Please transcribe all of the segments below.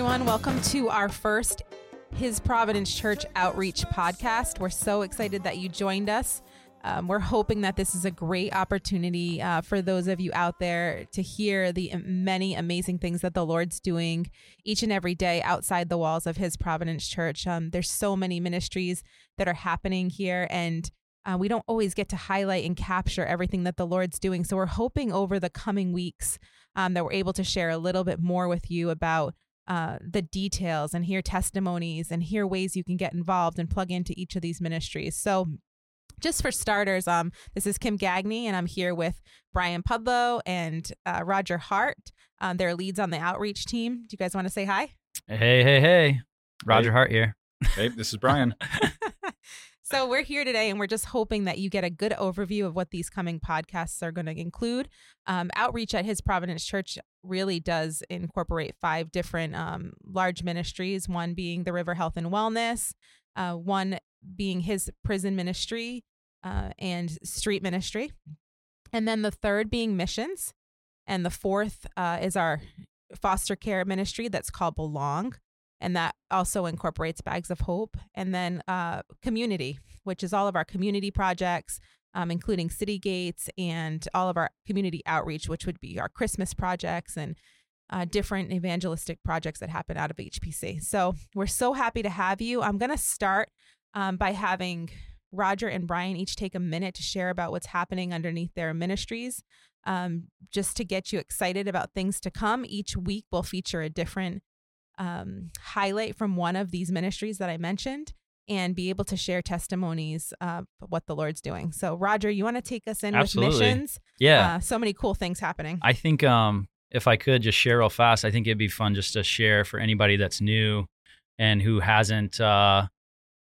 everyone. Welcome to our first His Providence Church Outreach podcast. We're so excited that you joined us. Um, we're hoping that this is a great opportunity uh, for those of you out there to hear the many amazing things that the Lord's doing each and every day outside the walls of His Providence Church. Um, there's so many ministries that are happening here, and uh, we don't always get to highlight and capture everything that the Lord's doing. So we're hoping over the coming weeks um, that we're able to share a little bit more with you about uh, the details and hear testimonies and hear ways you can get involved and plug into each of these ministries. So, just for starters, um, this is Kim Gagne, and I'm here with Brian Pudlo and uh, Roger Hart. Um, they're leads on the outreach team. Do you guys want to say hi? Hey, hey, hey. Roger Hey. Hart here. Hey, this is Brian. So we're here today, and we're just hoping that you get a good overview of what these coming podcasts are going to include. Um, outreach at His Providence Church really does incorporate five different um, large ministries. One being the River Health and Wellness, uh, one being His prison ministry uh, and street ministry, and then the third being missions, and the fourth uh, is our foster care ministry that's called Belong and that also incorporates bags of hope and then uh, community which is all of our community projects um, including city gates and all of our community outreach which would be our christmas projects and uh, different evangelistic projects that happen out of hpc so we're so happy to have you. I'm going to start um, by having roger and brian each take a minute to share about what's happening underneath their ministries um, just to get you excited about things to come. Each week we'll feature a different um, highlight from one of these ministries that I mentioned and be able to share testimonies of what the Lord's doing. So, Roger, you want to take us in Absolutely. with missions? Yeah. Uh, so many cool things happening. I think um, if I could just share real fast, I think it'd be fun just to share for anybody that's new and who hasn't uh,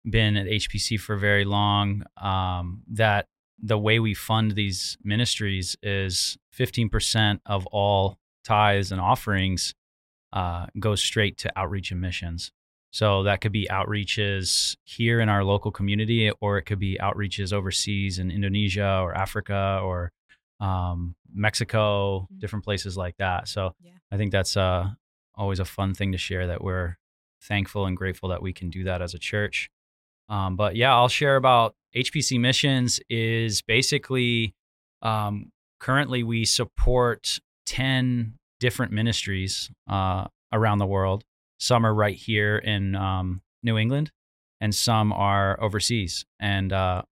been at HPC for very long um, that the way we fund these ministries is 15% of all tithes and offerings uh, goes straight to outreach and missions. So that could be outreaches here in our local community, or it could be outreaches overseas in Indonesia or Africa or um, Mexico, Mhm. different places like that. So Yeah. I think that's uh, always a fun thing to share that we're thankful and grateful that we can do that as a church. Um, but yeah, I'll share about HPC Missions is basically um, currently we support 10 different ministries uh, around the world. Some are right here in um, New England, and some are overseas. And uh,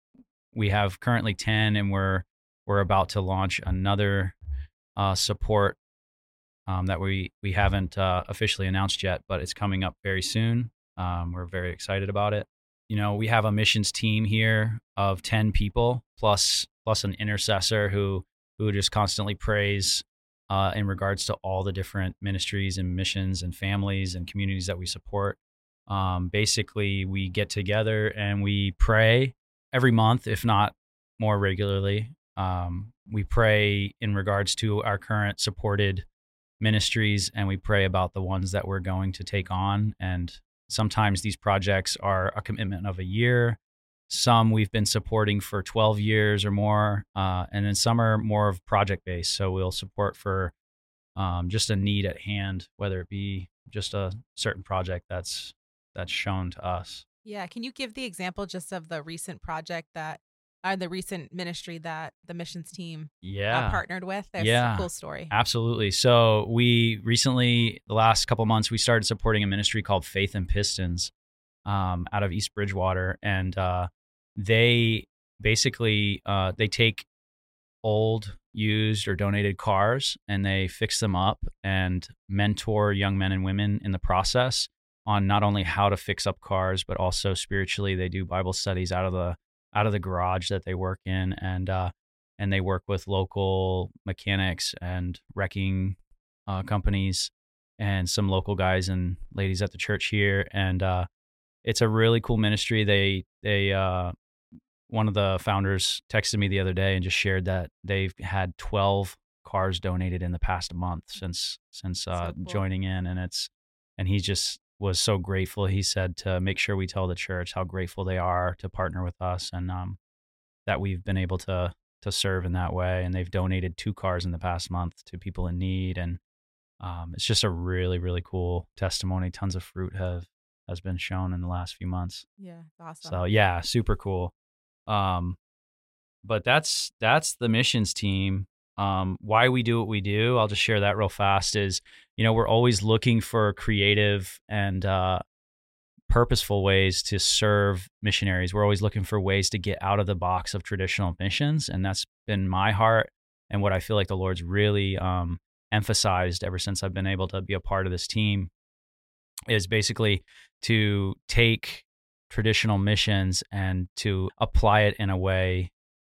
we have currently 10, and we're we're about to launch another uh, support um, that we we haven't uh, officially announced yet, but it's coming up very soon. Um, we're very excited about it. You know, we have a missions team here of 10 people plus plus an intercessor who who just constantly prays uh, in regards to all the different ministries and missions and families and communities that we support. Um, basically, we get together and we pray every month, if not more regularly. Um, we pray in regards to our current supported ministries and we pray about the ones that we're going to take on. And sometimes these projects are a commitment of a year. Some we've been supporting for 12 years or more. Uh, and then some are more of project based. So we'll support for um, just a need at hand, whether it be just a certain project that's that's shown to us. yeah. Can you give the example just of the recent project that, or the recent ministry that the missions team Yeah. uh, partnered with? That's Yeah. a cool story. Absolutely. So we recently, the last couple months, we started supporting a ministry called Faith and Pistons um, out of East Bridgewater, and uh, they basically uh, they take old, used, or donated cars and they fix them up and mentor young men and women in the process on not only how to fix up cars, but also spiritually. They do Bible studies out of the out of the garage that they work in, and uh, and they work with local mechanics and wrecking uh, companies and some local guys and ladies at the church here and uh, it's a really cool ministry they they uh, one of the founders texted me the other day and just shared that they've had 12 cars donated in the past month since since uh, So cool. joining in and it's and he just was so grateful he said to make sure we tell the church how grateful they are to partner with us and um, that we've been able to to serve in that way and they've donated two cars in the past month to people in need and um, it's just a really really cool testimony. Tons of fruit have has been shown in the last few months. Yeah, awesome. So yeah, super cool. Um, but that's that's the missions team. Um, why we do what we do, I'll just share that real fast. Is you know we're always looking for creative and uh, purposeful ways to serve missionaries. We're always looking for ways to get out of the box of traditional missions, and that's been my heart and what I feel like the Lord's really um, emphasized ever since I've been able to be a part of this team is basically to take traditional missions and to apply it in a way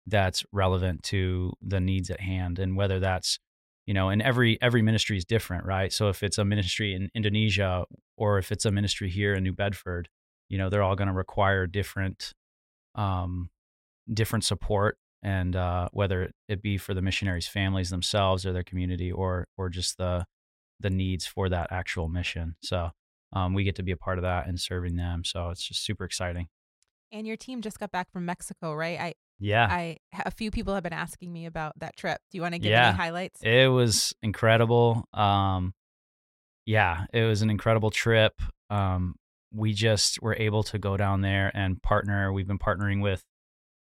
that's relevant to the needs at hand and whether that's you know and every every ministry is different right? So if it's a ministry in indonesia or if it's a ministry here in new bedford you know they're all going to require different um different support and uh, whether it be for the missionaries families themselves or their community or or just the the needs for that actual mission. So um, we get to be a part of that and serving them so it's just super exciting and your team just got back from mexico right i yeah. I a few people have been asking me about that trip. Do you want to give Yeah. any highlights? It was incredible. Um, yeah, it was an incredible trip. Um, we just were able to go down there and partner. We've been partnering with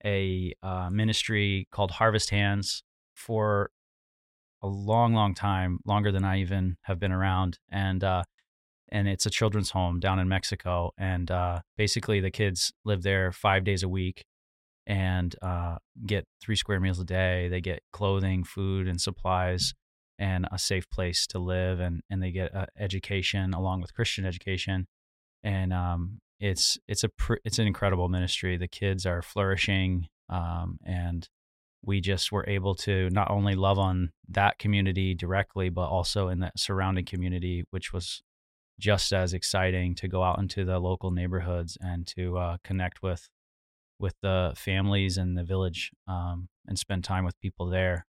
a uh, ministry called Harvest Hands for a long, long time, longer than I even have been around. And uh, and it's a children's home down in Mexico. And uh, basically, the kids live there five days a week and uh, get three square meals a day. They get clothing, food, and supplies, and a safe place to live, and and they get uh, education along with Christian education, and um, it's it's a pr- it's an incredible ministry. The kids are flourishing, um, and we just were able to not only love on that community directly, but also in the surrounding community, which was just as exciting to go out into the local neighborhoods and to uh, connect with with the families in the village um, and spend time with people there.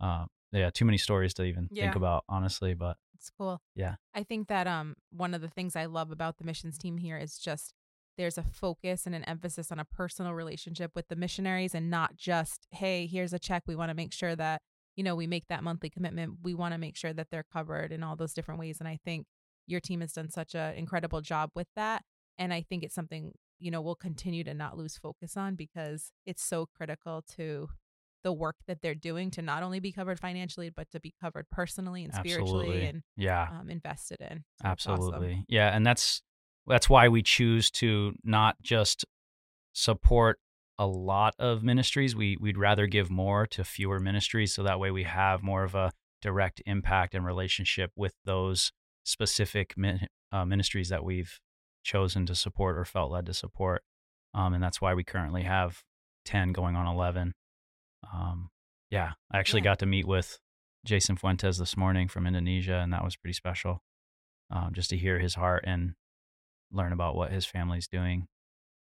Uh, yeah, too many stories to even think about, honestly. But It's cool. Yeah. I think that um one of the things I love about the missions team here is just there's a focus and an emphasis on a personal relationship with the missionaries and not just, hey, here's a check. We want to make sure that, you know, we make that monthly commitment. We want to make sure that they're covered in all those different ways. And I think your team has done such an incredible job with that. And I think it's something, you know, we'll continue to not lose focus on because it's so critical to the work that they're doing to not only be covered financially, but to be covered personally and spiritually absolutely, and yeah, um, invested in. So it's awesome. absolutely, yeah, and that's that's why we choose to not just support a lot of ministries. We we'd rather give more to fewer ministries, so that way we have more of a direct impact and relationship with those specific min, uh, ministries that we've chosen to support or felt led to support. Um, and that's why we currently have 10 going on 11. Um, yeah, I actually Yeah. got to meet with Jason Fuentes this morning from Indonesia, and that was pretty special um, just to hear his heart and learn about what his family's doing.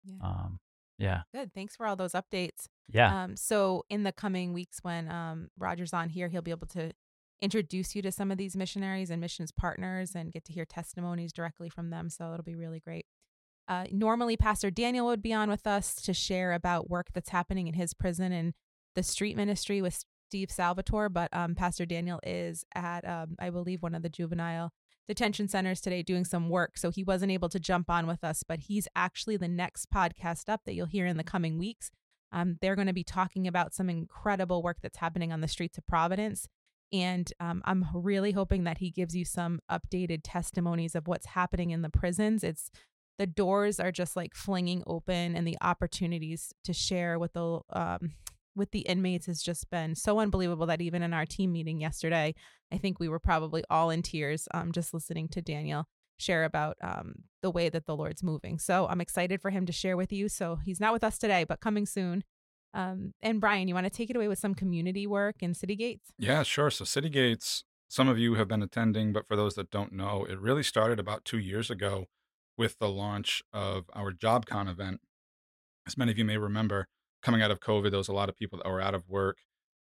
Yeah. Um, yeah, Good. Thanks for all those updates. yeah, Um, so in the coming weeks, when um, Roger's on here, he'll be able to introduce you to some of these missionaries and missions partners and get to hear testimonies directly from them. So it'll be really great. Uh, normally, Pastor Daniel would be on with us to share about work that's happening in his prison and the street ministry with Steve Salvatore. But um, Pastor Daniel is at, um, I believe, one of the juvenile detention centers today doing some work. So he wasn't able to jump on with us, but he's actually the next podcast up that you'll hear in the coming weeks. Um, they're going to be talking about some incredible work that's happening on the streets of Providence. And um, I'm really hoping that he gives you some updated testimonies of what's happening in the prisons. It's the doors are just like flinging open, and the opportunities to share with the um, with the inmates has just been so unbelievable that even in our team meeting yesterday, I think we were probably all in tears um, just listening to Daniel share about um, the way that the Lord's moving. So I'm excited for him to share with you. So he's not with us today, but coming soon. Um, and Brian, you want to take it away with some community work in City Gates? Yeah, sure. So City Gates, some of you have been attending, but for those that don't know, it really started about two years ago with the launch of our JobCon event. As many of you may remember, coming out of COVID, there was a lot of people that were out of work,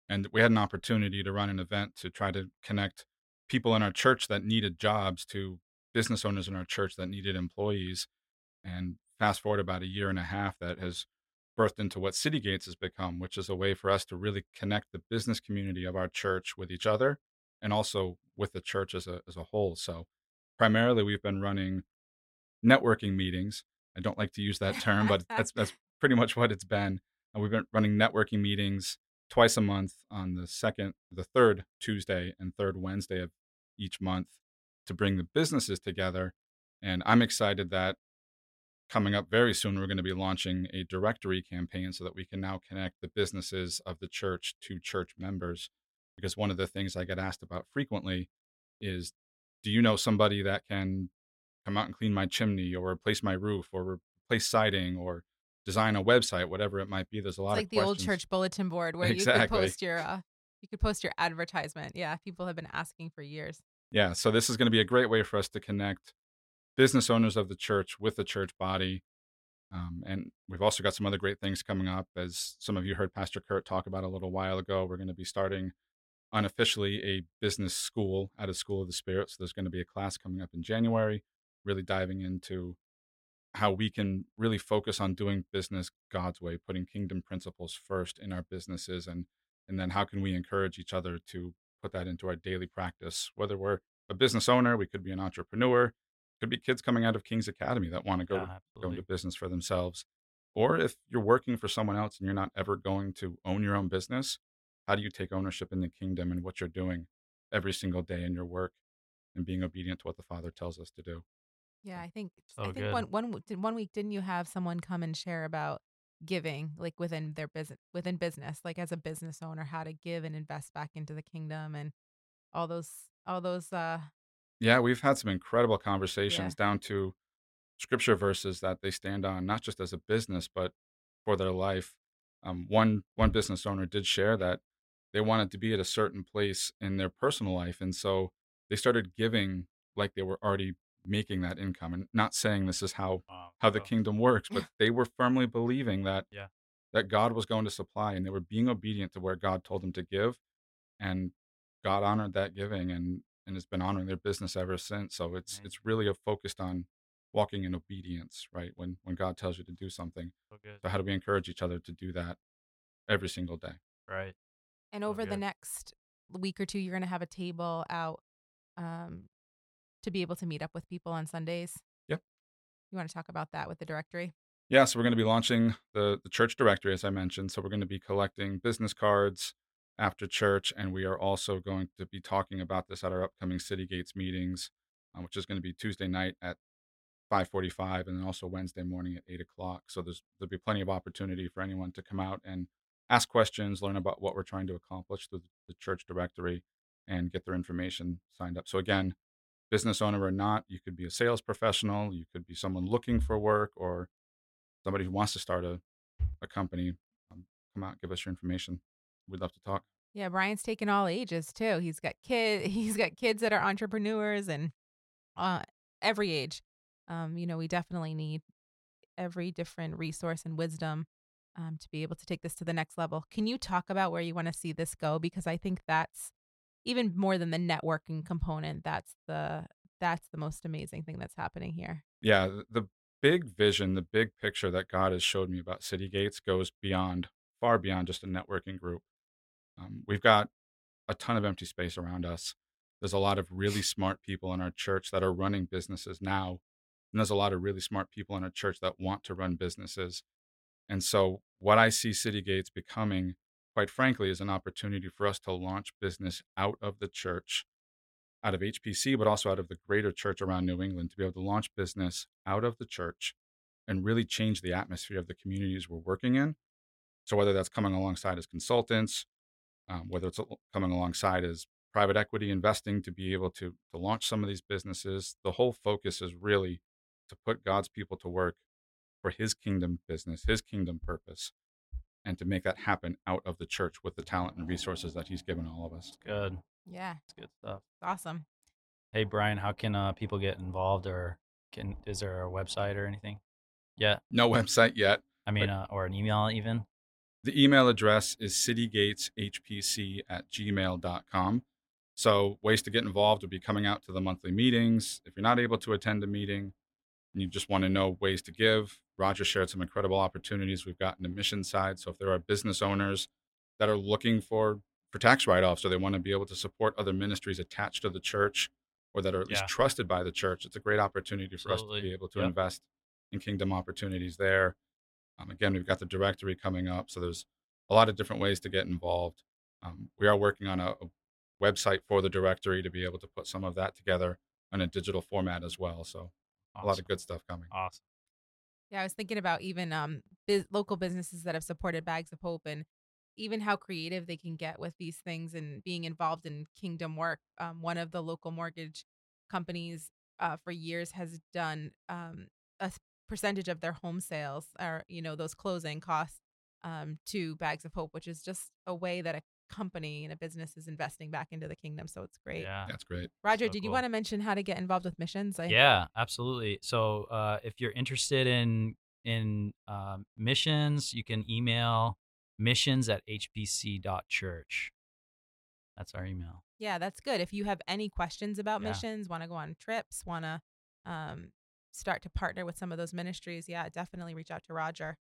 and we had an opportunity to run an event to try to connect people in our church that needed jobs to business owners in our church that needed employees. And fast forward about a year and a half, that has birthed into what City Gates has become, which is a way for us to really connect the business community of our church with each other and also with the church as a, as a whole. So primarily we've been running networking meetings. I don't like to use that term, but that's, that's pretty much what it's been. And we've been running networking meetings twice a month on the second, the third Tuesday and third Wednesday of each month to bring the businesses together. And I'm excited that coming up very soon, we're going to be launching a directory campaign so that we can now connect the businesses of the church to church members. Because one of the things I get asked about frequently is do you know somebody that can come out and clean my chimney or replace my roof or replace siding or design a website, whatever it might be? There's a lot it's of like the questions. old church bulletin board where you Exactly. could post your uh, you could post your advertisement. Yeah, people have been asking for years. Yeah, so this is going to be a great way for us to connect business owners of the church with the church body. Um, and we've also got some other great things coming up. As some of you heard Pastor Kurt talk about a little while ago, we're going to be starting unofficially a business school at a School of the Spirit. So there's going to be a class coming up in January, really diving into how we can really focus on doing business God's way, putting kingdom principles first in our businesses, and and then how can we encourage each other to put that into our daily practice. Whether we're a business owner, we could be an entrepreneur, could be kids coming out of King's Academy that want to go Yeah, go into business for themselves, or if you're working for someone else and you're not ever going to own your own business, how do you take ownership in the kingdom and what you're doing every single day in your work and being obedient to what the Father tells us to do? Yeah, I think So I think good. one one one week didn't you have someone come and share about giving like within their business within business like as a business owner how to give and invest back into the kingdom and all those all those uh Yeah, we've had some incredible conversations down to scripture verses that they stand on, not just as a business, but for their life. Um, one one business owner did share that they wanted to be at a certain place in their personal life, and so they started giving like they were already making that income. And not saying this is how Wow. how the kingdom works, but they were firmly believing that Yeah. that God was going to supply, and they were being obedient to where God told them to give, and God honored that giving, and and has been honoring their business ever since. So it's Amazing. it's really a focused on walking in obedience, right? When when God tells you to do something. so. So how do we encourage each other to do that every single day? Right. and So over the next week or two you're going to have a table out um to be able to meet up with people on Sundays. Yep. You want to talk about that with the directory? Yeah, so we're going to be launching the the church directory, as I mentioned. So we're going to be collecting business cards after church, and we are also going to be talking about this at our upcoming City Gates meetings, uh, which is going to be Tuesday night at 5:45, and then also Wednesday morning at 8 o'clock. So there's there'll be plenty of opportunity for anyone to come out and ask questions, learn about what we're trying to accomplish through the church directory, and get their information signed up. So again, business owner or not, you could be a sales professional, you could be someone looking for work, or somebody who wants to start a, a company, um, come out, give us your information. We'd love to talk. Yeah, Brian's taken all ages too. He's got kid he's got kids that are entrepreneurs and uh every age. Um, you know, we definitely need every different resource and wisdom um, to be able to take this to the next level. Can you talk about where you want to see this go? Because I think that's even more than the networking component. That's the that's the most amazing thing that's happening here. Yeah, the, the big vision, the big picture that God has showed me about City Gates goes beyond, far beyond just a networking group. Um, we've got a ton of empty space around us. There's a lot of really smart people in our church that are running businesses now. And there's a lot of really smart people in our church that want to run businesses. And so, what I see City Gates becoming, quite frankly, is an opportunity for us to launch business out of the church, out of HPC, but also out of the greater church around New England, to be able to launch business out of the church and really change the atmosphere of the communities we're working in. So, whether that's coming alongside as consultants, um, whether it's coming alongside as private equity investing to be able to to launch some of these businesses, the whole focus is really to put God's people to work for His kingdom business, His kingdom purpose, and to make that happen out of the church with the talent and resources that He's given all of us. Good. Yeah, It's good stuff. it's awesome. Hey Brian, how can uh, people get involved, or can is there a website or anything? Yeah, No website yet. I mean, uh, or an email even. The email address is citygateshpc at gmail.com. So, ways to get involved would be coming out to the monthly meetings. If you're not able to attend a meeting and you just want to know ways to give, Roger shared some incredible opportunities we've got in the mission side. So, if there are business owners that are looking for, for tax write-offs or they want to be able to support other ministries attached to the church or that are at least trusted by the church, it's a great opportunity for us to be able to Yep. invest in kingdom opportunities there. Um, again, we've got the directory coming up, so there's a lot of different ways to get involved. Um, we are working on a, a website for the directory to be able to put some of that together in a digital format as well. So a lot of good stuff coming. Awesome. Yeah, I was thinking about even um biz- local businesses that have supported Bags of Hope and even how creative they can get with these things and being involved in kingdom work. Um, one of the local mortgage companies uh, for years has done um, a s- percentage of their home sales or you know those closing costs um, to Bags of Hope, which is just a way that a company and a business is investing back into the kingdom. So it's great. Yeah. That's great. Roger, So did you cool. want to mention how to get involved with missions? I, Yeah, absolutely. So uh, if you're interested in in um, missions, you can email missions at hpc.church. That's our email. Yeah, that's good. If you have any questions about Yeah. missions, want to go on trips, want to um, start to partner with some of those ministries, yeah, definitely reach out to Roger.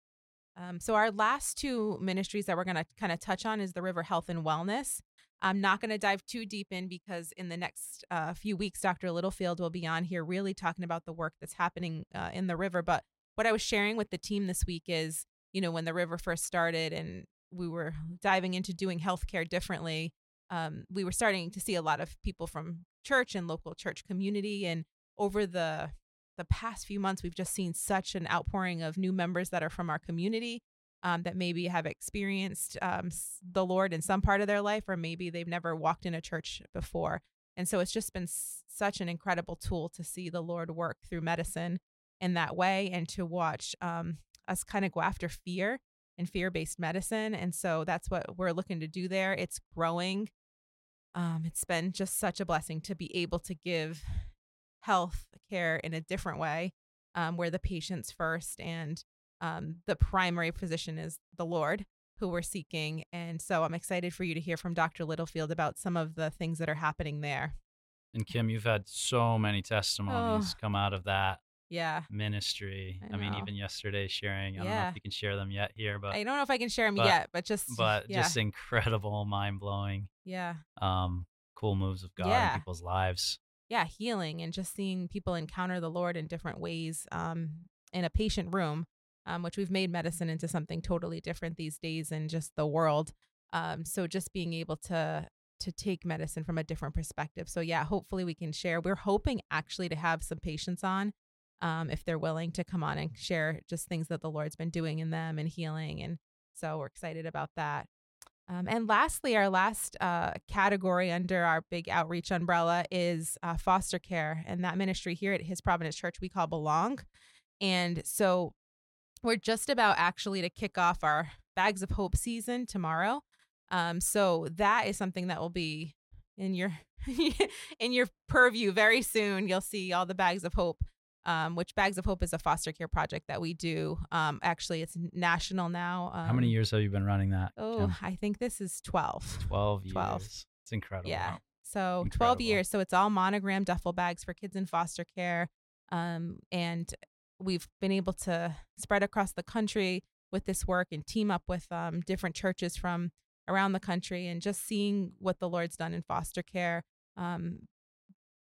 Um, so our last two ministries that we're going to kind of touch on is the River Health and Wellness. I'm not going to dive too deep in because in the next uh, few weeks, Dr. Littlefield will be on here really talking about the work that's happening uh, in the river. But what I was sharing with the team this week is, you know, when the river first started and we were diving into doing healthcare differently, um, we were starting to see a lot of people from church and local church community. And over the the past few months, we've just seen such an outpouring of new members that are from our community um, that maybe have experienced um, the Lord in some part of their life, or maybe they've never walked in a church before. And so it's just been s- such an incredible tool to see the Lord work through medicine in that way and to watch um, us kind of go after fear and fear based medicine. And so that's what we're looking to do there. It's growing. Um, it's been just such a blessing to be able to give health care in a different way um, where the patient's first and um, the primary physician is the Lord who we're seeking. And so I'm excited for you to hear from Dr. Littlefield about some of the things that are happening there. And Kim, you've had so many testimonies Oh. come out of that Yeah. ministry. I I, mean, even yesterday sharing. I don't know Yeah. if you can share them yet here, but I don't know if I can share them but- yet, but just but yeah, just incredible, mind blowing, yeah, um, cool moves of God Yeah. in people's lives. Yeah, healing and just seeing people encounter the Lord in different ways um, in a patient room, um, which we've made medicine into something totally different these days in just the world. Um, so just being able to to take medicine from a different perspective. So yeah, hopefully we can share. We're hoping actually to have some patients on, um, if they're willing to come on and share just things that the Lord's been doing in them and healing. And so we're excited about that. Um, and lastly, our last uh, category under our big outreach umbrella is uh, foster care. And that ministry here at His Providence Church we call Belong. And so we're just about actually to kick off our Bags of Hope season tomorrow. Um, so that is something that will be in your in your purview very soon. You'll see all the Bags of Hope um, which Bags of Hope is a foster care project that we do. Um, actually, it's national now. Um, How many years have you been running that? Oh, Kim? I think this is 12. 12 12. years. It's incredible. Yeah. Wow. So 12 years. So it's all monogram duffel bags for kids in foster care. Um, and we've been able to spread across the country with this work and team up with um, different churches from around the country and just seeing what the Lord's done in foster care, um,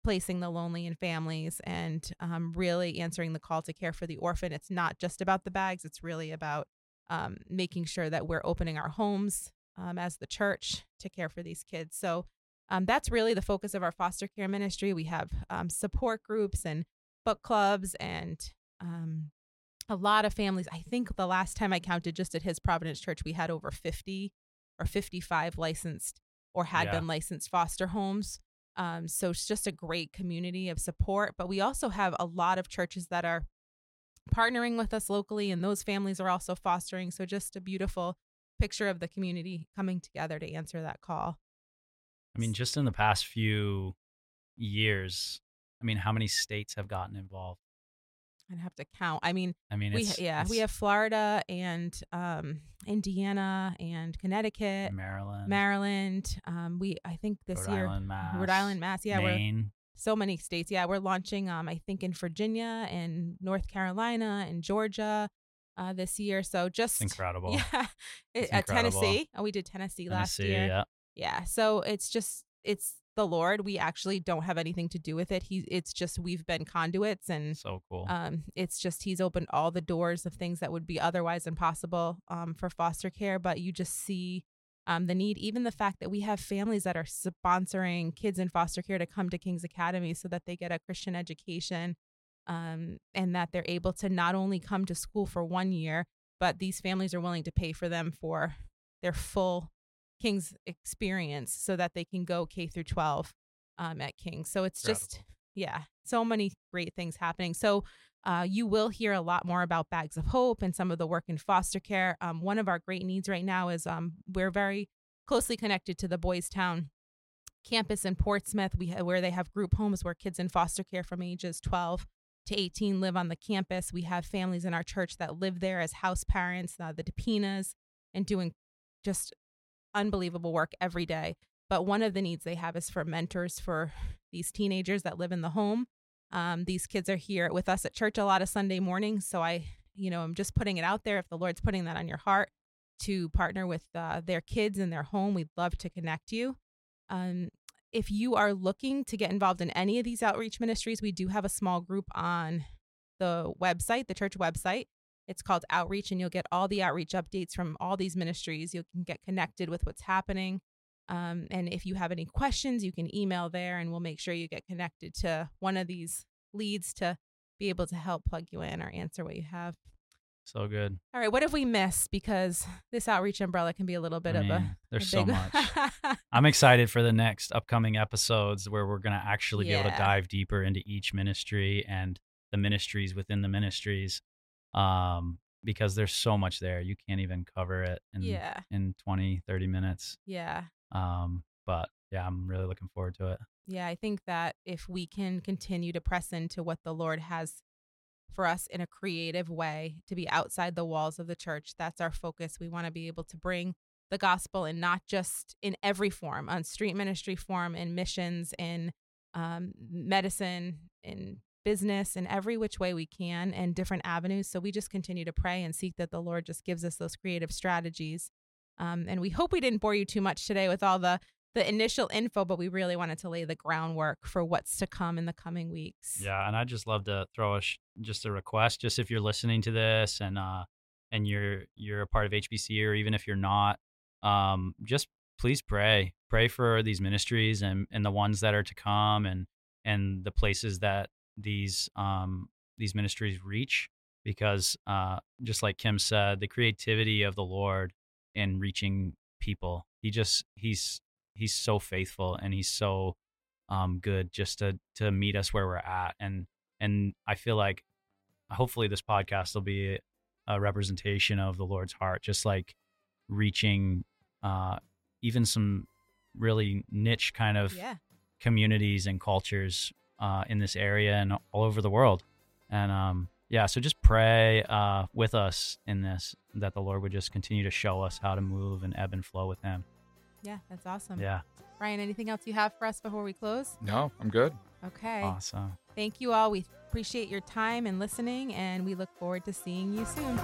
placing the lonely in families and um, really answering the call to care for the orphan. It's not just about the bags, it's really about um, making sure that we're opening our homes um, as the church to care for these kids. So um, that's really the focus of our foster care ministry. We have um, support groups and book clubs and um, a lot of families. I think the last time I counted just at his Providence Church, we had over 50 or 55 licensed or had Yeah. been licensed foster homes. Um, so it's just a great community of support. But we also have a lot of churches that are partnering with us locally, and those families are also fostering. So just a beautiful picture of the community coming together to answer that call. I mean, just in the past few years, I mean, how many states have gotten involved? I'd have to count. I mean, I mean, we it's, yeah, we have Florida and um, Indiana and Connecticut, Maryland, Maryland. Um, we I think this Rhode year Island, Mass, Rhode Island, Mass. Yeah, we're Maine. so many states. Yeah, we're launching. Um, I think in Virginia and North Carolina and Georgia, uh, this year. So just It's incredible. Yeah, It's at incredible. Tennessee. Oh, we did Tennessee, last year. yeah. Yeah. So it's just it's the Lord. We actually don't have anything to do with it. He it's just we've been conduits and So cool. um it's just he's opened all the doors of things that would be otherwise impossible um for foster care, but you just see um the need even the fact that we have families that are sponsoring kids in foster care to come to King's Academy so that they get a Christian education um and that they're able to not only come to school for 1 year, but these families are willing to pay for them for their full King's experience so that they can go K through 12 um, at King. So it's just, yeah, so many great things happening. So uh, you will hear a lot more about Bags of Hope and some of the work in foster care. Um, one of our great needs right now is um, we're very closely connected to the Boys Town campus in Portsmouth, we ha- where they have group homes where kids in foster care from ages 12 to 18 live on the campus. We have families in our church that live there as house parents, uh, the DePinas, and doing just unbelievable work every day. But one of the needs they have is for mentors for these teenagers that live in the home. Um, these kids are here with us at church a lot of Sunday mornings. So I, you know, I'm just putting it out there. If the Lord's putting that on your heart to partner with uh, their kids in their home, we'd love to connect you. Um, if you are looking to get involved in any of these outreach ministries, we do have a small group on the website, the church website. It's called Outreach, and you'll get all the outreach updates from all these ministries. You can get connected with what's happening. Um, and if you have any questions, you can email there, and we'll make sure you get connected to one of these leads to be able to help plug you in or answer what you have. so good. All right, what have we missed? Because this outreach umbrella can be a little bit I of a. there's a so much. I'm excited for the next upcoming episodes where we're going to actually be able to dive deeper into each ministry and the ministries within the ministries um, because there's so much there. You can't even cover it in, yeah, in 20, 30 minutes. yeah. Um, but yeah, I'm really looking forward to it. Yeah, I think that if we can continue to press into what the Lord has for us in a creative way to be outside the walls of the church, that's our focus. We want to be able to bring the gospel and not just in every form, on street ministry form, in missions, in um, medicine, in business, in every which way we can, and different avenues. So we just continue to pray and seek that the Lord just gives us those creative strategies. Um, and we hope we didn't bore you too much today with all the the initial info, but we really wanted to lay the groundwork for what's to come in the coming weeks. Yeah, and I'd just love to throw a sh- just a request, just if you're listening to this and uh and you're you're a part of HPC or even if you're not, um, just please pray, pray for these ministries and and the ones that are to come and and the places that these um these ministries reach because uh just like Kim said, the creativity of the Lord in reaching people, he just he's he's so faithful and he's so um, good just to to meet us where we're at and and I feel like hopefully this podcast will be a representation of the Lord's heart just like reaching uh, even some really niche kind of Yeah. communities and cultures uh, in this area and all over the world and um, yeah so just pray uh, with us in this that the Lord would just continue to show us how to move and ebb and flow with him Yeah, that's awesome. yeah Ryan, anything else you have for us before we close? No, I'm good. Okay. awesome Thank you all. We appreciate your time and listening, and we look forward to seeing you soon.